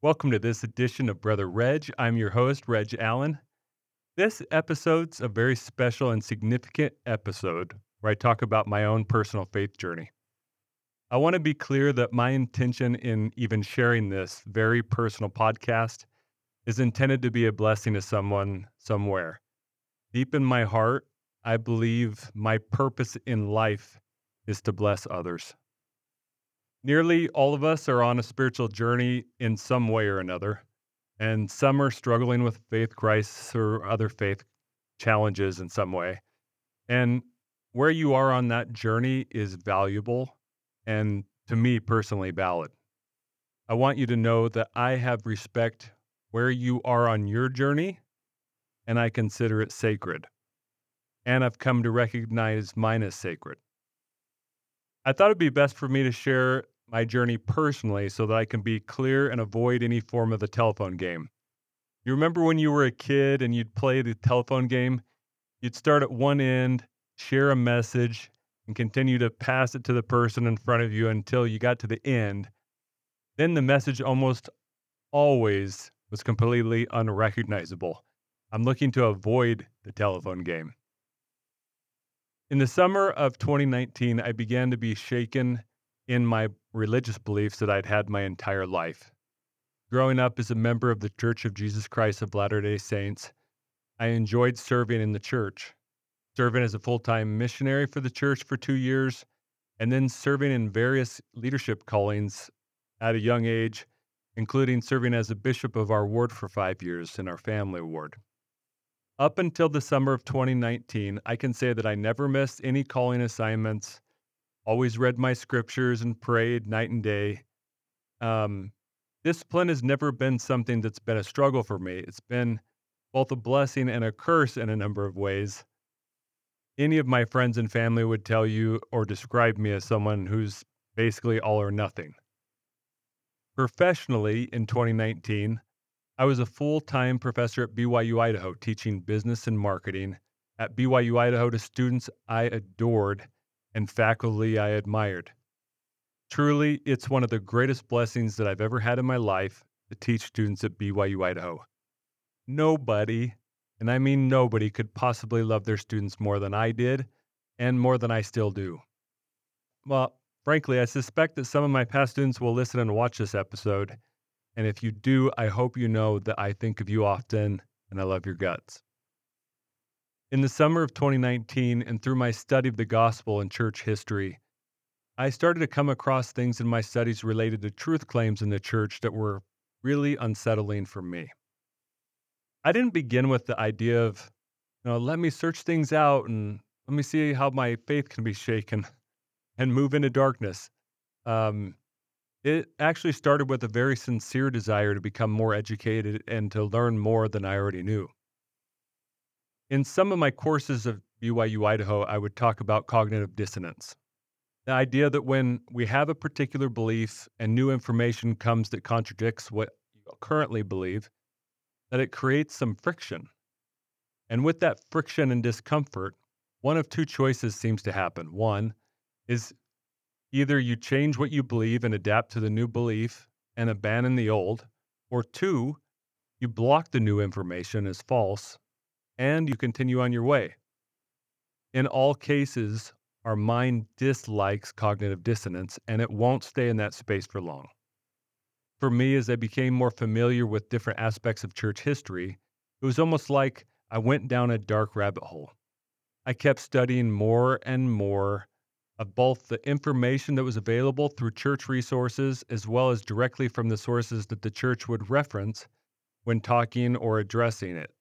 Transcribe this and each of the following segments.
Welcome to this edition of Brother Redge. I'm your host, Redge Allen. This episode's a very special and significant episode where I talk about my own personal faith journey. I want to be clear that my intention in even sharing this very personal podcast is intended to be a blessing to someone somewhere. Deep in my heart, I believe my purpose in life is to bless others. Nearly all of us are on a spiritual journey in some way or another, and some are struggling with faith crisis or other faith challenges in some way. And where you are on that journey is valuable and to me personally valid. I want you to know that I have respect where you are on your journey and I consider it sacred. And I've come to recognize mine as sacred. I thought it'd be best for me to share my journey personally so that I can be clear and avoid any form of the telephone game. You remember when you were a kid and you'd play the telephone game? You'd start at one end, share a message, and continue to pass it to the person in front of you until you got to the end. Then the message almost always was completely unrecognizable. I'm looking to avoid the telephone game. In the summer of 2019, I began to be shaken in my religious beliefs that I'd had my entire life. Growing up as a member of the Church of Jesus Christ of Latter day Saints, I enjoyed serving in the church, serving as a full time missionary for the church for two years, and then serving in various leadership callings at a young age, including serving as a bishop of our ward for five years in our family ward. Up until the summer of 2019, I can say that I never missed any calling assignments always read my scriptures and prayed night and day. Um, discipline has never been something that's been a struggle for me. It's been both a blessing and a curse in a number of ways. Any of my friends and family would tell you or describe me as someone who's basically all or nothing. Professionally, in 2019, I was a full time professor at BYU Idaho teaching business and marketing at BYU Idaho to students I adored and faculty I admired. Truly, it's one of the greatest blessings that I've ever had in my life to teach students at BYU Idaho. Nobody, and I mean nobody, could possibly love their students more than I did and more than I still do. Well, frankly, I suspect that some of my past students will listen and watch this episode. And if you do, I hope you know that I think of you often and I love your guts. In the summer of 2019, and through my study of the gospel and church history, I started to come across things in my studies related to truth claims in the church that were really unsettling for me. I didn't begin with the idea of, you know, let me search things out and let me see how my faith can be shaken and move into darkness. Um, it actually started with a very sincere desire to become more educated and to learn more than I already knew. In some of my courses of BYU Idaho, I would talk about cognitive dissonance. The idea that when we have a particular belief and new information comes that contradicts what you currently believe, that it creates some friction. And with that friction and discomfort, one of two choices seems to happen. One is either you change what you believe and adapt to the new belief and abandon the old, or two, you block the new information as false and you continue on your way. In all cases, our mind dislikes cognitive dissonance and it won't stay in that space for long. For me, as I became more familiar with different aspects of church history, it was almost like I went down a dark rabbit hole. I kept studying more and more of both the information that was available through church resources as well as directly from the sources that the church would reference when talking or addressing it.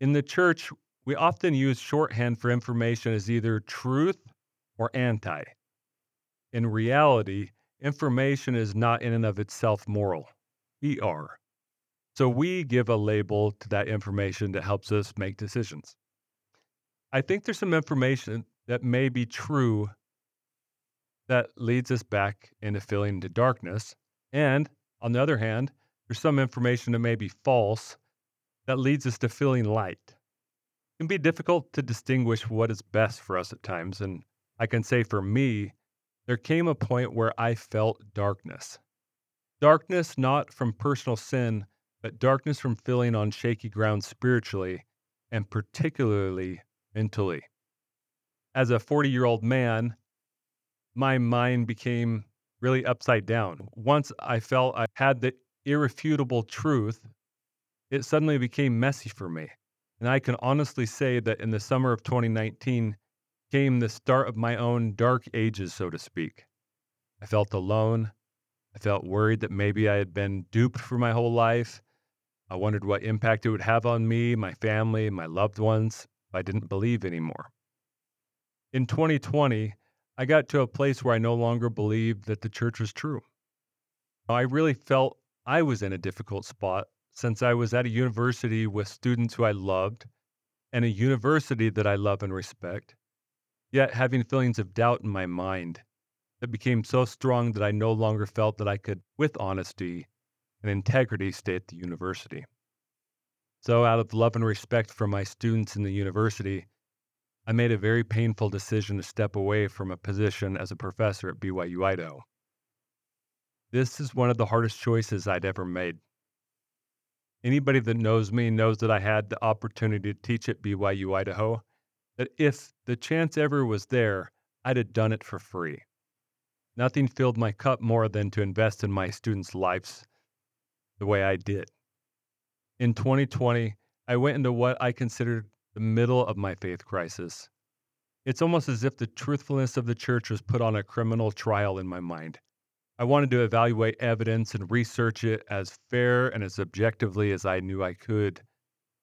In the church, we often use shorthand for information as either truth or anti. In reality, information is not in and of itself moral. Are. So we give a label to that information that helps us make decisions. I think there's some information that may be true that leads us back into feeling into darkness. And on the other hand, there's some information that may be false that leads us to feeling light. It can be difficult to distinguish what is best for us at times, and I can say for me, there came a point where I felt darkness. Darkness not from personal sin, but darkness from feeling on shaky ground spiritually and particularly mentally. As a 40 year old man, my mind became really upside down. Once I felt I had the irrefutable truth, it suddenly became messy for me. And I can honestly say that in the summer of 2019 came the start of my own dark ages, so to speak. I felt alone. I felt worried that maybe I had been duped for my whole life. I wondered what impact it would have on me, my family, my loved ones I didn't believe anymore. In 2020, I got to a place where I no longer believed that the church was true. I really felt I was in a difficult spot since I was at a university with students who I loved and a university that I love and respect, yet having feelings of doubt in my mind that became so strong that I no longer felt that I could, with honesty and integrity, stay at the university. So, out of love and respect for my students in the university, I made a very painful decision to step away from a position as a professor at BYU Idaho. This is one of the hardest choices I'd ever made. Anybody that knows me knows that I had the opportunity to teach at BYU Idaho, that if the chance ever was there, I'd have done it for free. Nothing filled my cup more than to invest in my students' lives the way I did. In 2020, I went into what I considered the middle of my faith crisis. It's almost as if the truthfulness of the church was put on a criminal trial in my mind. I wanted to evaluate evidence and research it as fair and as objectively as I knew I could.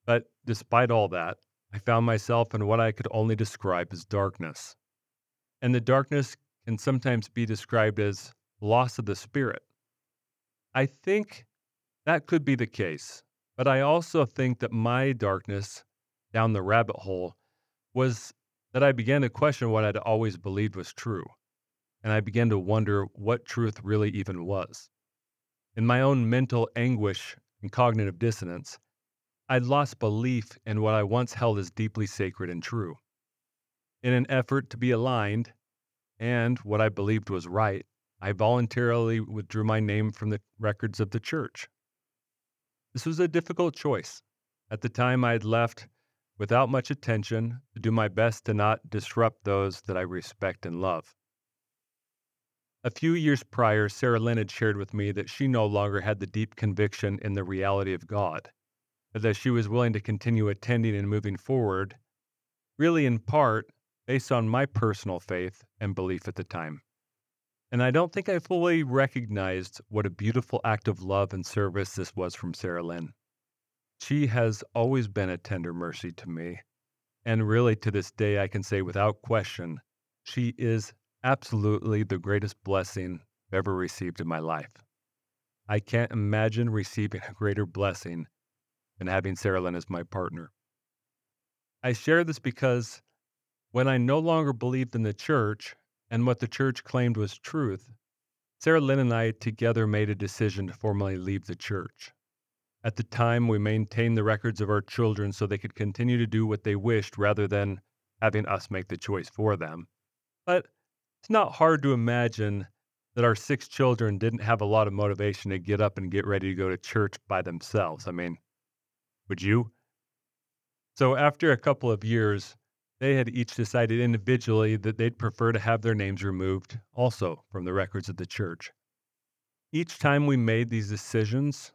But despite all that, I found myself in what I could only describe as darkness. And the darkness can sometimes be described as loss of the spirit. I think that could be the case, but I also think that my darkness down the rabbit hole was that I began to question what I'd always believed was true, and I began to wonder what truth really even was. In my own mental anguish and cognitive dissonance, I'd lost belief in what I once held as deeply sacred and true. In an effort to be aligned, and what I believed was right, I voluntarily withdrew my name from the records of the church. This was a difficult choice. At the time, I had left without much attention to do my best to not disrupt those that I respect and love. A few years prior, Sarah Lynn had shared with me that she no longer had the deep conviction in the reality of God, but that she was willing to continue attending and moving forward, really in part based on my personal faith and belief at the time. And I don't think I fully recognized what a beautiful act of love and service this was from Sarah Lynn. She has always been a tender mercy to me. And really, to this day, I can say without question, she is absolutely the greatest blessing ever received in my life. I can't imagine receiving a greater blessing than having Sarah Lynn as my partner. I share this because when I no longer believed in the church and what the church claimed was truth, Sarah Lynn and I together made a decision to formally leave the church. At the time, we maintained the records of our children so they could continue to do what they wished rather than having us make the choice for them. But it's not hard to imagine that our six children didn't have a lot of motivation to get up and get ready to go to church by themselves. I mean, would you? So after a couple of years, they had each decided individually that they'd prefer to have their names removed also from the records of the church. Each time we made these decisions,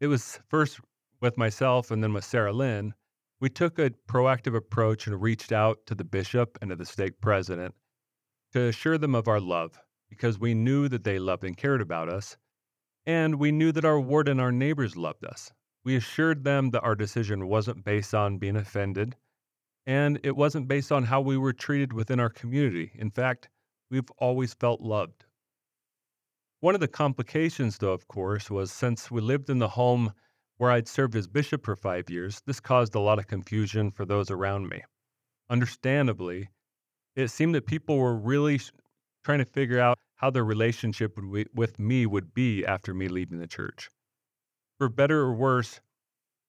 it was first with myself and then with Sarah Lynn. We took a proactive approach and reached out to the bishop and to the stake president to assure them of our love because we knew that they loved and cared about us, and we knew that our ward and our neighbors loved us. We assured them that our decision wasn't based on being offended, and it wasn't based on how we were treated within our community. In fact, we've always felt loved. One of the complications, though, of course, was since we lived in the home where I'd served as bishop for five years, this caused a lot of confusion for those around me. Understandably, it seemed that people were really trying to figure out how their relationship with me would be after me leaving the church. For better or worse,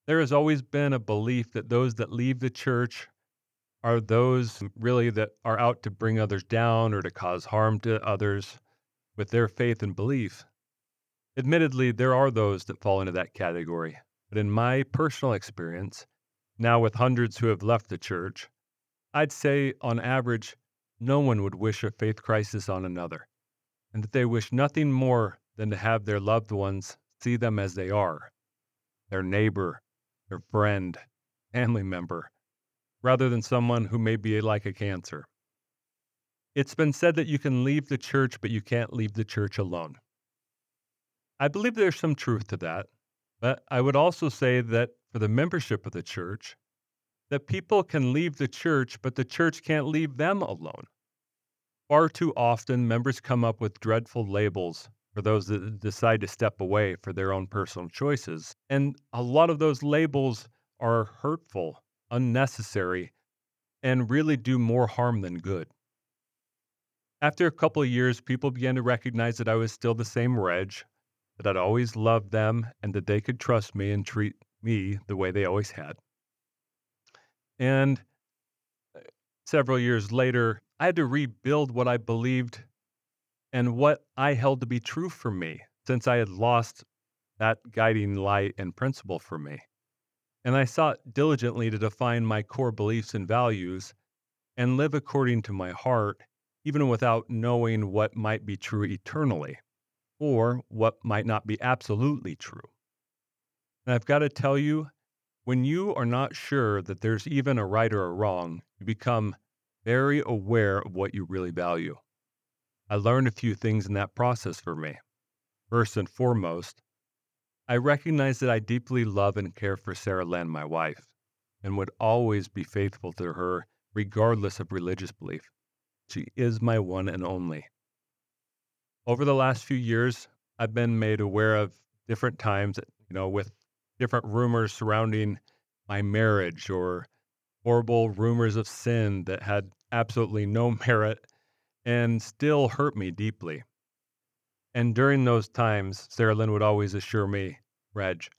there has always been a belief that those that leave the church are those really that are out to bring others down or to cause harm to others with their faith and belief. Admittedly, there are those that fall into that category, but in my personal experience, now with hundreds who have left the church, I'd say on average, no one would wish a faith crisis on another, and that they wish nothing more than to have their loved ones see them as they are their neighbor, their friend, family member, rather than someone who may be like a cancer. It's been said that you can leave the church, but you can't leave the church alone. I believe there's some truth to that, but I would also say that for the membership of the church, that people can leave the church, but the church can't leave them alone. Far too often, members come up with dreadful labels for those that decide to step away for their own personal choices. And a lot of those labels are hurtful, unnecessary, and really do more harm than good. After a couple of years, people began to recognize that I was still the same Redge, that I'd always loved them, and that they could trust me and treat me the way they always had. And uh, several years later, I had to rebuild what I believed and what I held to be true for me since I had lost that guiding light and principle for me. And I sought diligently to define my core beliefs and values and live according to my heart, even without knowing what might be true eternally or what might not be absolutely true. And I've got to tell you, when you are not sure that there's even a right or a wrong, you become very aware of what you really value. I learned a few things in that process for me. First and foremost, I recognize that I deeply love and care for Sarah Lynn, my wife, and would always be faithful to her regardless of religious belief. She is my one and only. Over the last few years, I've been made aware of different times, you know, with different rumors surrounding my marriage or horrible rumors of sin that had absolutely no merit and still hurt me deeply. And during those times, Sarah Lynn would always assure me, Redge,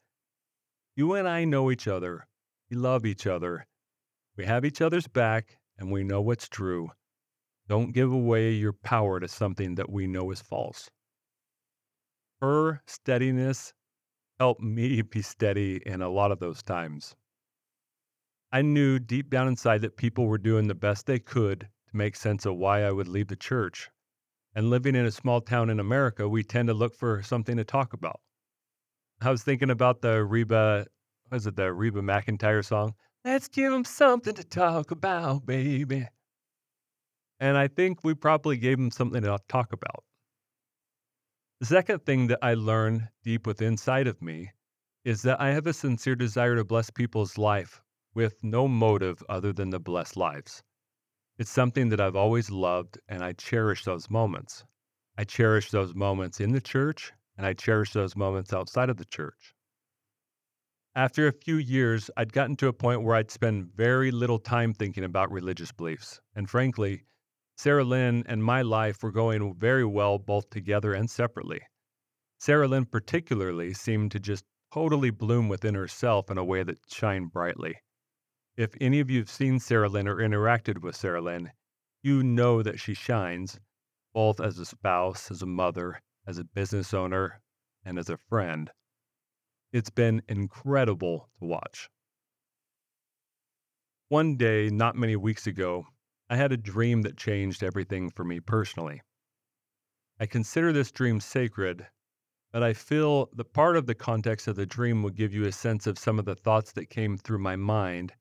you and I know each other. We love each other. We have each other's back, and we know what's true. Don't give away your power to something that we know is false. Her steadiness helped me be steady in a lot of those times. I knew deep down inside that people were doing the best they could to make sense of why I would leave the church. And living in a small town in America, we tend to look for something to talk about. I was thinking about the Reba, was it the Reba McEntire song? Let's give them something to talk about, baby. And I think we probably gave them something to talk about. The second thing that I learned deep within inside of me is that I have a sincere desire to bless people's life with no motive other than to bless lives. It's something that I've always loved, and I cherish those moments. I cherish those moments in the church, and I cherish those moments outside of the church. After a few years, I'd gotten to a point where I'd spend very little time thinking about religious beliefs. And frankly, Sarah Lynn and my life were going very well both together and separately. Sarah Lynn, particularly, seemed to just totally bloom within herself in a way that shined brightly. If any of you have seen Sarah Lynn or interacted with Sarah Lynn, you know that she shines both as a spouse, as a mother, as a business owner, and as a friend. It's been incredible to watch. One day, not many weeks ago, I had a dream that changed everything for me personally. I consider this dream sacred, but I feel that part of the context of the dream will give you a sense of some of the thoughts that came through my mind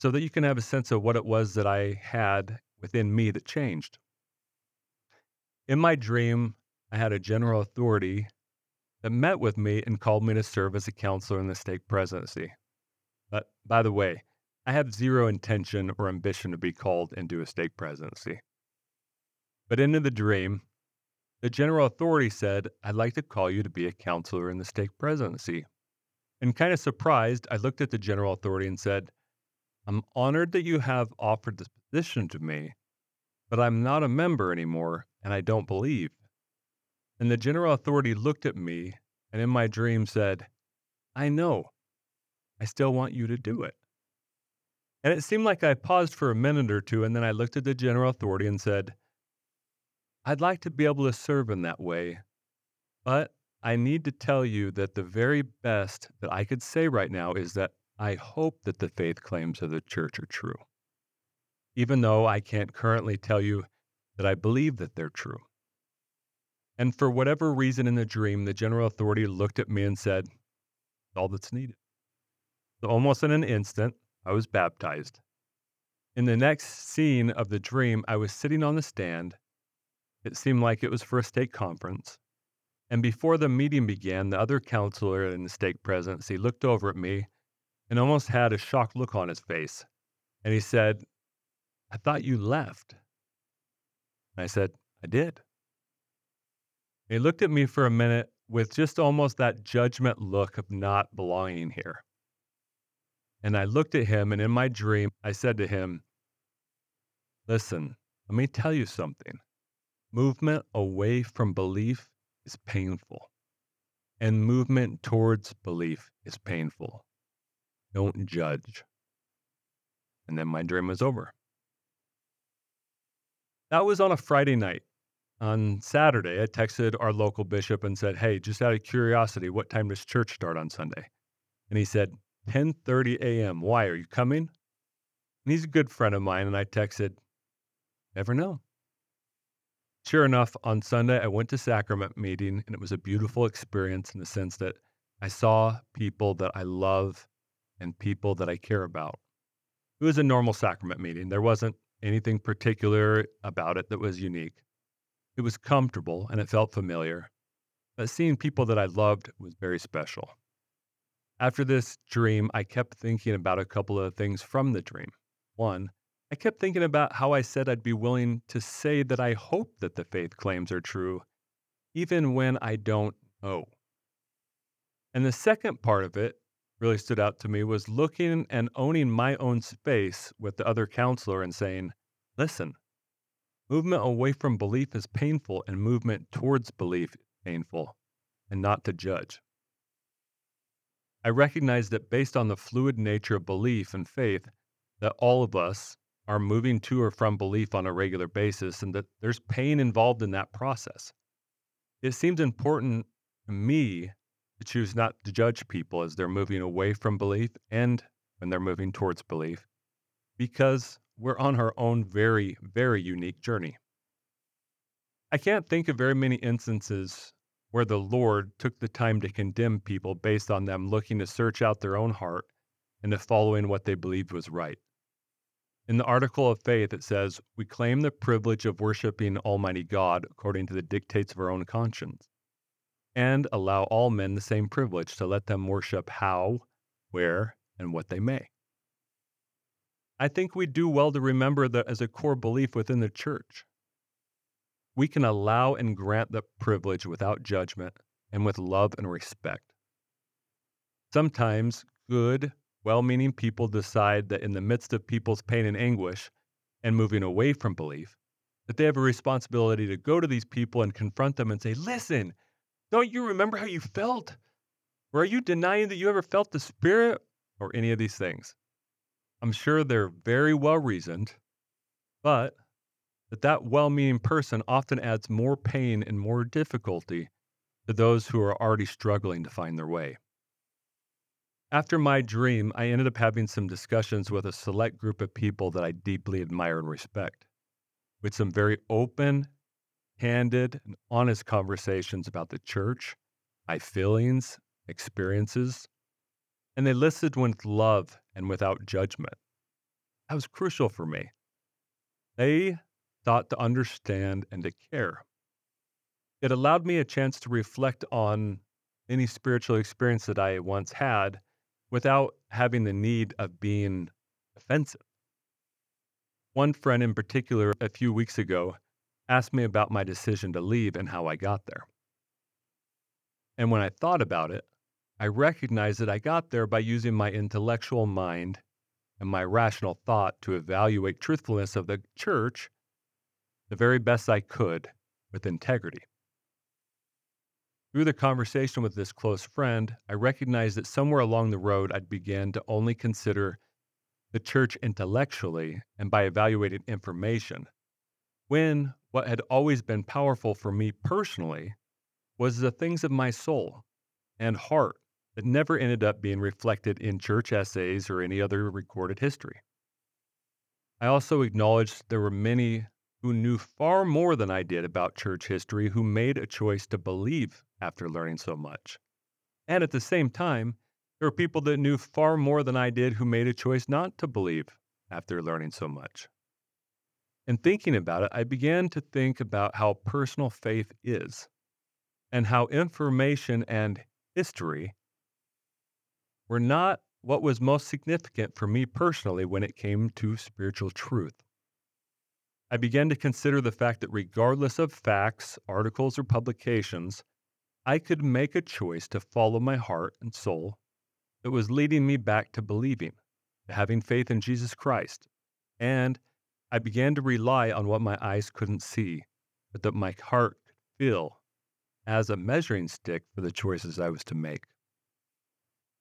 so that you can have a sense of what it was that I had within me that changed. In my dream, I had a general authority that met with me and called me to serve as a counselor in the stake presidency. But by the way, I have zero intention or ambition to be called into a stake presidency. But into the dream, the general authority said, I'd like to call you to be a counselor in the stake presidency. And kind of surprised, I looked at the general authority and said, I'm honored that you have offered this position to me, but I'm not a member anymore, and I don't believe. And the general authority looked at me and in my dream said, I know. I still want you to do it. And it seemed like I paused for a minute or two, and then I looked at the general authority and said, I'd like to be able to serve in that way, but I need to tell you that the very best that I could say right now is that I hope that the faith claims of the church are true, even though I can't currently tell you that I believe that they're true. And for whatever reason in the dream, the general authority looked at me and said, all that's needed. So almost in an instant, I was baptized. In the next scene of the dream, I was sitting on the stand. It seemed like it was for a stake conference. And before the meeting began, the other counselor in the stake presidency looked over at me and almost had a shocked look on his face. And he said, I thought you left. I said, I did. He looked at me for a minute with just almost that judgment look of not belonging here. And I looked at him, and in my dream, I said to him, Listen, let me tell you something. Movement away from belief is painful, and movement towards belief is painful. Don't judge. And then my dream was over. That was on a Friday night. On Saturday, I texted our local bishop and said, "Hey, just out of curiosity, what time does church start on Sunday?" And he said, "10:30 a.m. Why are you coming?" And he's a good friend of mine, and I texted, "Never know." Sure enough, on Sunday, I went to sacrament meeting, and it was a beautiful experience in the sense that I saw people that I love and people that I care about. It was a normal sacrament meeting. There wasn't anything particular about it that was unique. It was comfortable and it felt familiar, but seeing people that I loved was very special. After this dream, I kept thinking about a couple of things from the dream. One, I kept thinking about how I said I'd be willing to say that I hope that the faith claims are true, even when I don't know. And the second part of it really stood out to me was looking and owning my own space with the other counselor and saying, listen, Movement away from belief is painful, and movement towards belief painful, and not to judge. I recognize that based on the fluid nature of belief and faith, that all of us are moving to or from belief on a regular basis, and that there's pain involved in that process. It seems important to me to choose not to judge people as they're moving away from belief and when they're moving towards belief, because we're on our own very, very unique journey. I can't think of very many instances where the Lord took the time to condemn people based on them looking to search out their own heart and to following what they believed was right. In the article of faith, it says, We claim the privilege of worshiping Almighty God according to the dictates of our own conscience, and allow all men the same privilege to let them worship how, where, and what they may. I think we do well to remember that as a core belief within the church. We can allow and grant the privilege without judgment and with love and respect. Sometimes good, well meaning people decide that in the midst of people's pain and anguish and moving away from belief, that they have a responsibility to go to these people and confront them and say, Listen, don't you remember how you felt? Or are you denying that you ever felt the Spirit? Or any of these things. I'm sure they're very well reasoned, but that that well-meaning person often adds more pain and more difficulty to those who are already struggling to find their way. After my dream, I ended up having some discussions with a select group of people that I deeply admire and respect, with some very open, candid, and honest conversations about the church, my feelings, experiences, and they listened with love and without judgment. That was crucial for me. They thought to understand and to care. It allowed me a chance to reflect on any spiritual experience that I once had without having the need of being offensive. One friend in particular, a few weeks ago, asked me about my decision to leave and how I got there. And when I thought about it, I recognized that I got there by using my intellectual mind and my rational thought to evaluate truthfulness of the church the very best I could with integrity. Through the conversation with this close friend, I recognized that somewhere along the road I'd began to only consider the church intellectually and by evaluating information, when what had always been powerful for me personally was the things of my soul and heart that never ended up being reflected in church essays or any other recorded history. I also acknowledged there were many who knew far more than I did about church history who made a choice to believe after learning so much. And at the same time, there were people that knew far more than I did who made a choice not to believe after learning so much. And thinking about it, I began to think about how personal faith is and how information and history were not what was most significant for me personally when it came to spiritual truth. I began to consider the fact that regardless of facts, articles, or publications, I could make a choice to follow my heart and soul that was leading me back to believing, to having faith in Jesus Christ. And I began to rely on what my eyes couldn't see, but that my heart could feel as a measuring stick for the choices I was to make.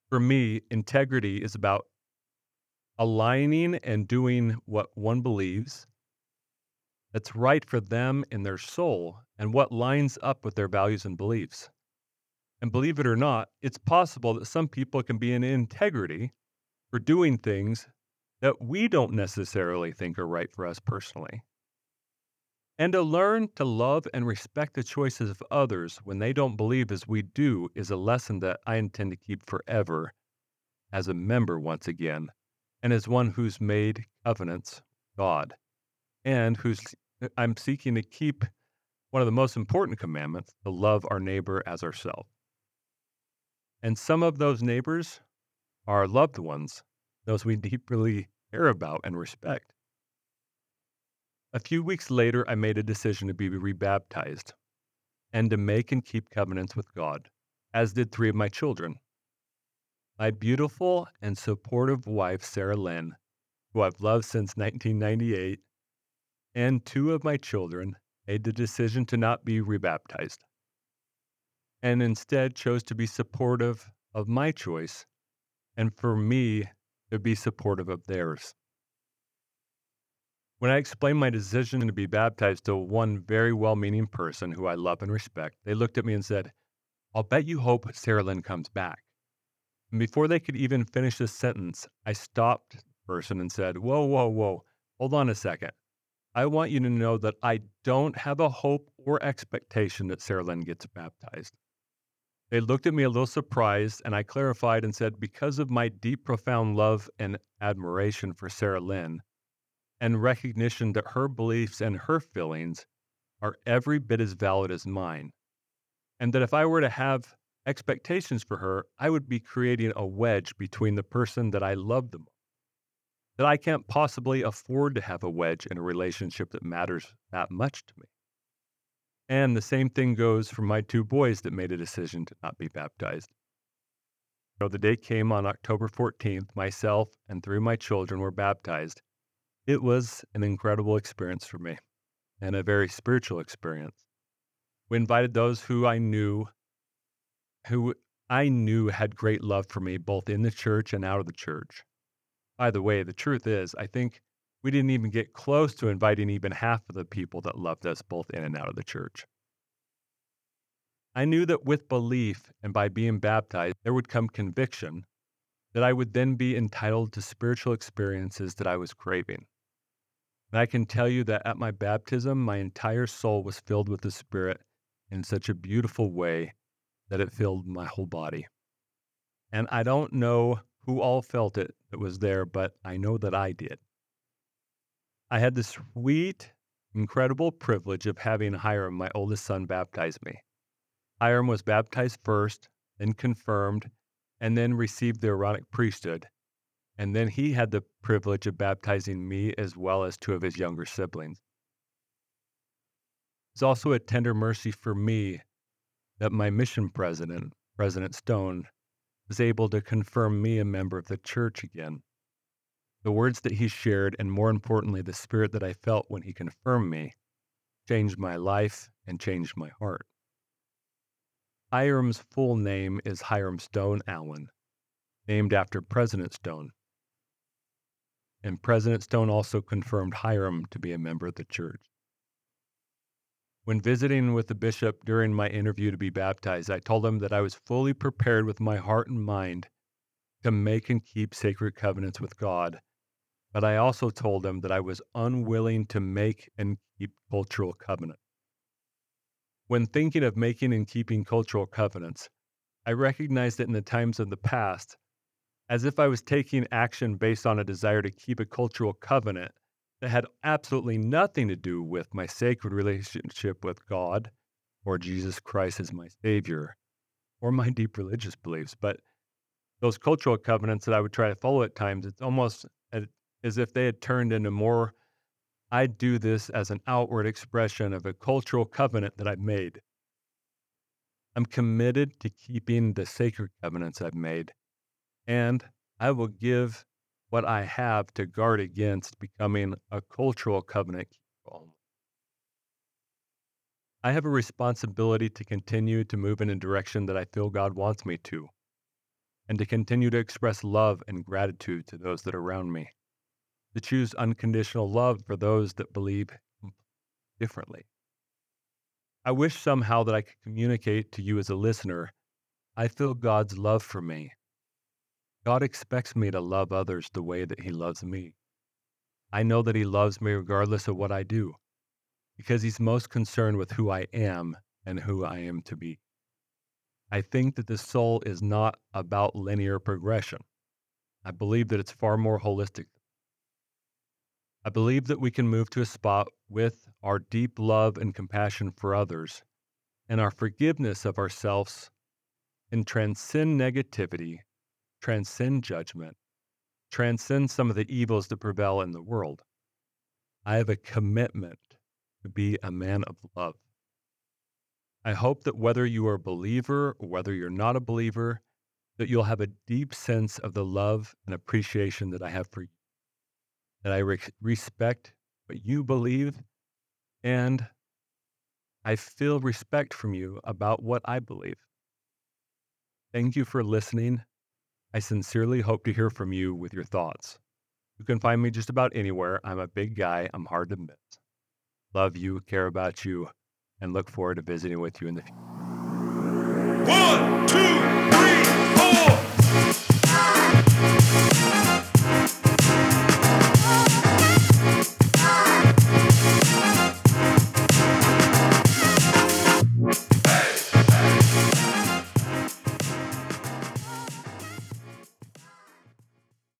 For me, integrity is about aligning and doing what one believes that's right for them in their soul and what lines up with their values and beliefs. And believe it or not, it's possible that some people can be in integrity for doing things that we don't necessarily think are right for us personally. And to learn to love and respect the choices of others when they don't believe as we do is a lesson that I intend to keep forever as a member once again, and as one who's made covenants God, and who's Uh, I'm seeking to keep one of the most important commandments to love our neighbor as ourselves. And some of those neighbors are loved ones, those we deeply care about and respect. A few weeks later, I made a decision to be rebaptized and to make and keep covenants with God, as did three of my children. My beautiful and supportive wife, Sarah Lynn, who I've loved since 1998, and two of my children made the decision to not be rebaptized and instead chose to be supportive of my choice and for me to be supportive of theirs. When I explained my decision to be baptized to one very well meaning person who I love and respect, they looked at me and said, I'll bet you hope Sarah Lynn comes back. And before they could even finish the sentence, I stopped the person and said, Whoa, whoa, whoa, hold on a second. I want you to know that I don't have a hope or expectation that Sarah Lynn gets baptized. They looked at me a little surprised, and I clarified and said, Because of my deep, profound love and admiration for Sarah Lynn, and recognition that her beliefs and her feelings are every bit as valid as mine, and that if I were to have expectations for her, I would be creating a wedge between the person that I love the most that I can't possibly afford to have a wedge in a relationship that matters that much to me. And the same thing goes for my two boys that made a decision to not be baptized. So the day came on October 14th, myself and three of my children were baptized. It was an incredible experience for me and a very spiritual experience. We invited those who I knew, who I knew had great love for me, both in the church and out of the church. By the way, the truth is, I think we didn't even get close to inviting even half of the people that loved us both in and out of the church. I knew that with belief and by being baptized, there would come conviction that I would then be entitled to spiritual experiences that I was craving. And I can tell you that at my baptism, my entire soul was filled with the Spirit in such a beautiful way that it filled my whole body. And I don't know who all felt it that was there, but I know that I did. I had the sweet, incredible privilege of having Hiram, my oldest son, baptize me. Hiram was baptized first, then confirmed, and then received the Aaronic priesthood. And then he had the privilege of baptizing me as well as two of his younger siblings. It's also a tender mercy for me that my mission president, President Stone, was able to confirm me a member of the church again. The words that he shared, and more importantly, the spirit that I felt when he confirmed me, changed my life and changed my heart. Hiram's full name is Hiram Stone Allen, named after President Stone. And President Stone also confirmed Hiram to be a member of the church. When visiting with the bishop during my interview to be baptized, I told him that I was fully prepared with my heart and mind to make and keep sacred covenants with God. But I also told him that I was unwilling to make and keep cultural covenants. When thinking of making and keeping cultural covenants, I recognized that in the times of the past, as if I was taking action based on a desire to keep a cultural covenant that had absolutely nothing to do with my sacred relationship with God or Jesus Christ as my Savior or my deep religious beliefs. But those cultural covenants that I would try to follow at times, it's almost as if they had turned into more I do this as an outward expression of a cultural covenant that I've made. I'm committed to keeping the sacred covenants I've made, and I will give what I have to guard against becoming a cultural covenant. I have a responsibility to continue to move in a direction that I feel God wants me to, and to continue to express love and gratitude to those that are around me to choose unconditional love for those that believe differently. I wish somehow that I could communicate to you as a listener I feel God's love for me. God expects me to love others the way that He loves me. I know that He loves me regardless of what I do, because He's most concerned with who I am and who I am to be. I think that the soul is not about linear progression. I believe that it's far more holistic I believe that we can move to a spot with our deep love and compassion for others and our forgiveness of ourselves and transcend negativity, transcend judgment, transcend some of the evils that prevail in the world. I have a commitment to be a man of love. I hope that whether you are a believer or whether you're not a believer, that you'll have a deep sense of the love and appreciation that I have for you that I re- respect what you believe, and I feel respect from you about what I believe. Thank you for listening. I sincerely hope to hear from you with your thoughts. You can find me just about anywhere. I'm a big guy, I'm hard to miss. Love you, care about you, and look forward to visiting with you in the future. One, two,